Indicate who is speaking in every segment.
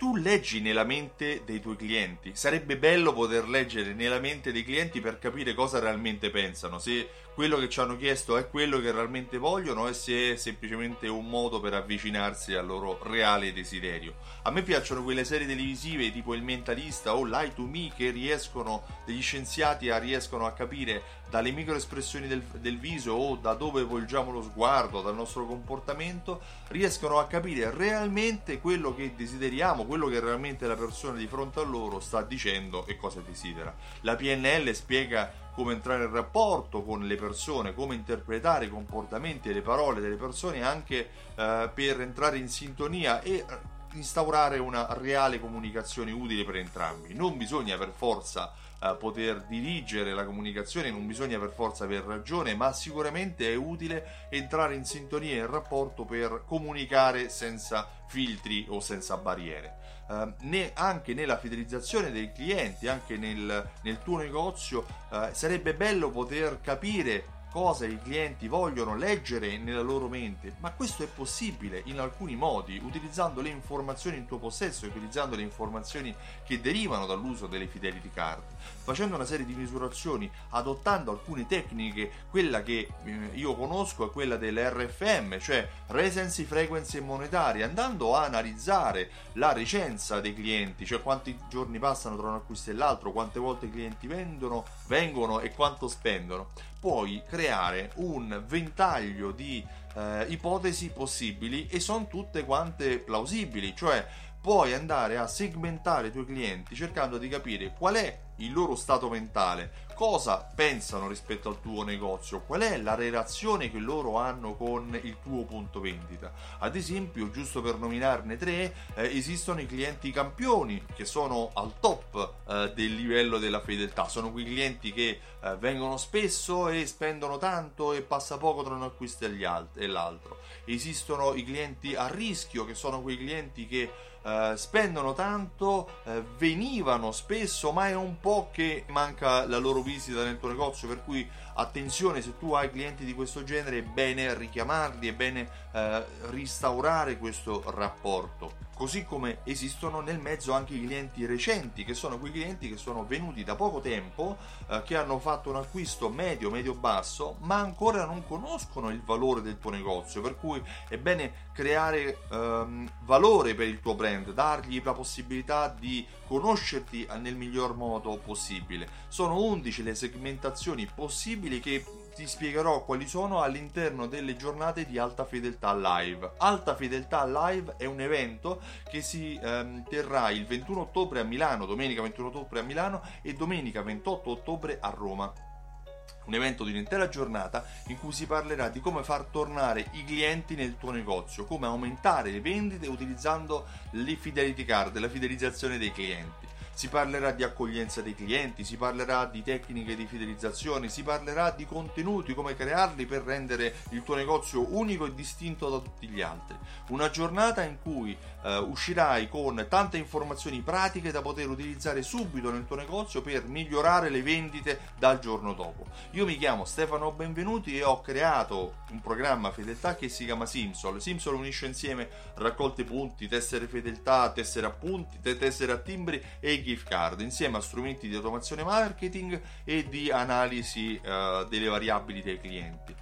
Speaker 1: tu leggi nella mente dei tuoi clienti. Sarebbe bello poter leggere nella mente dei clienti per capire cosa realmente pensano, se quello che ci hanno chiesto è quello che realmente vogliono e se è semplicemente un modo per avvicinarsi al loro reale desiderio. A me piacciono quelle serie televisive tipo Il Mentalista o Lie to Me che riescono, degli scienziati a, riescono a capire dalle microespressioni del, del viso o da dove volgiamo lo sguardo, dal nostro comportamento, riescono a capire realmente quello che desideriamo, quello che realmente la persona di fronte a loro sta dicendo e cosa desidera. La PNL spiega come entrare in rapporto con le persone, come interpretare i comportamenti e le parole delle persone anche eh, per entrare in sintonia e instaurare una reale comunicazione utile per entrambi. Non bisogna per forza uh, poter dirigere la comunicazione, non bisogna per forza aver ragione, ma sicuramente è utile entrare in sintonia e in rapporto per comunicare senza filtri o senza barriere. Uh, né, anche nella fidelizzazione dei clienti, anche nel, nel tuo negozio, uh, sarebbe bello poter capire cosa i clienti vogliono leggere nella loro mente, ma questo è possibile in alcuni modi, utilizzando le informazioni in tuo possesso, utilizzando le informazioni che derivano dall'uso delle fidelity card, facendo una serie di misurazioni, adottando alcune tecniche, quella che eh, io conosco è quella dell'RFM, cioè Recency, Frequency e Monetaria, andando a analizzare la recenza dei clienti, cioè quanti giorni passano tra un acquisto e l'altro, quante volte i clienti vendono, vengono e quanto spendono puoi creare un ventaglio di eh, ipotesi possibili e sono tutte quante plausibili, cioè puoi andare a segmentare i tuoi clienti cercando di capire qual è il loro stato mentale, cosa pensano rispetto al tuo negozio, qual è la relazione che loro hanno con il tuo punto vendita. Ad esempio, giusto per nominarne tre, eh, esistono i clienti campioni che sono al top eh, del livello della fedeltà, sono quei clienti che eh, vengono spesso e spendono tanto e passa poco tra un acquisto e l'altro. Esistono i clienti a rischio che sono quei clienti che Uh, spendono tanto, uh, venivano spesso, ma è un po' che manca la loro visita nel tuo negozio, per cui attenzione se tu hai clienti di questo genere è bene richiamarli, è bene uh, restaurare questo rapporto. Così come esistono nel mezzo anche i clienti recenti, che sono quei clienti che sono venuti da poco tempo, che hanno fatto un acquisto medio, medio-basso, ma ancora non conoscono il valore del tuo negozio, per cui è bene creare um, valore per il tuo brand, dargli la possibilità di conoscerti nel miglior modo possibile. Sono 11 le segmentazioni possibili che ti spiegherò quali sono all'interno delle giornate di Alta Fedeltà Live. Alta Fedeltà Live è un evento che si ehm, terrà il 21 ottobre a Milano, domenica 21 ottobre a Milano e domenica 28 ottobre a Roma un evento di un'intera giornata in cui si parlerà di come far tornare i clienti nel tuo negozio, come aumentare le vendite utilizzando le fidelity card, la fidelizzazione dei clienti si parlerà di accoglienza dei clienti, si parlerà di tecniche di fidelizzazione, si parlerà di contenuti, come crearli per rendere il tuo negozio unico e distinto da tutti gli altri. Una giornata in cui eh, uscirai con tante informazioni pratiche da poter utilizzare subito nel tuo negozio per migliorare le vendite dal giorno dopo. Io mi chiamo Stefano Benvenuti e ho creato un programma fedeltà che si chiama Simsol. Simsol unisce insieme raccolte punti, tessere fedeltà, tessere appunti, tessere a timbri e gift card insieme a strumenti di automazione marketing e di analisi uh, delle variabili dei clienti.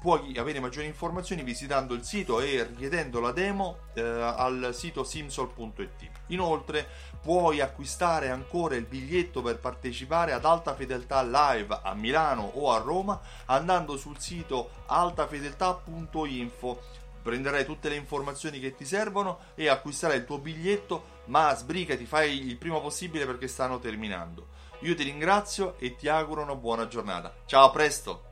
Speaker 1: Puoi avere maggiori informazioni visitando il sito e richiedendo la demo uh, al sito simsol.it. Inoltre puoi acquistare ancora il biglietto per partecipare ad Alta Fedeltà Live a Milano o a Roma andando sul sito altafedeltà.info prenderai tutte le informazioni che ti servono e acquisterai il tuo biglietto, ma sbrigati, fai il prima possibile perché stanno terminando. Io ti ringrazio e ti auguro una buona giornata. Ciao, a presto!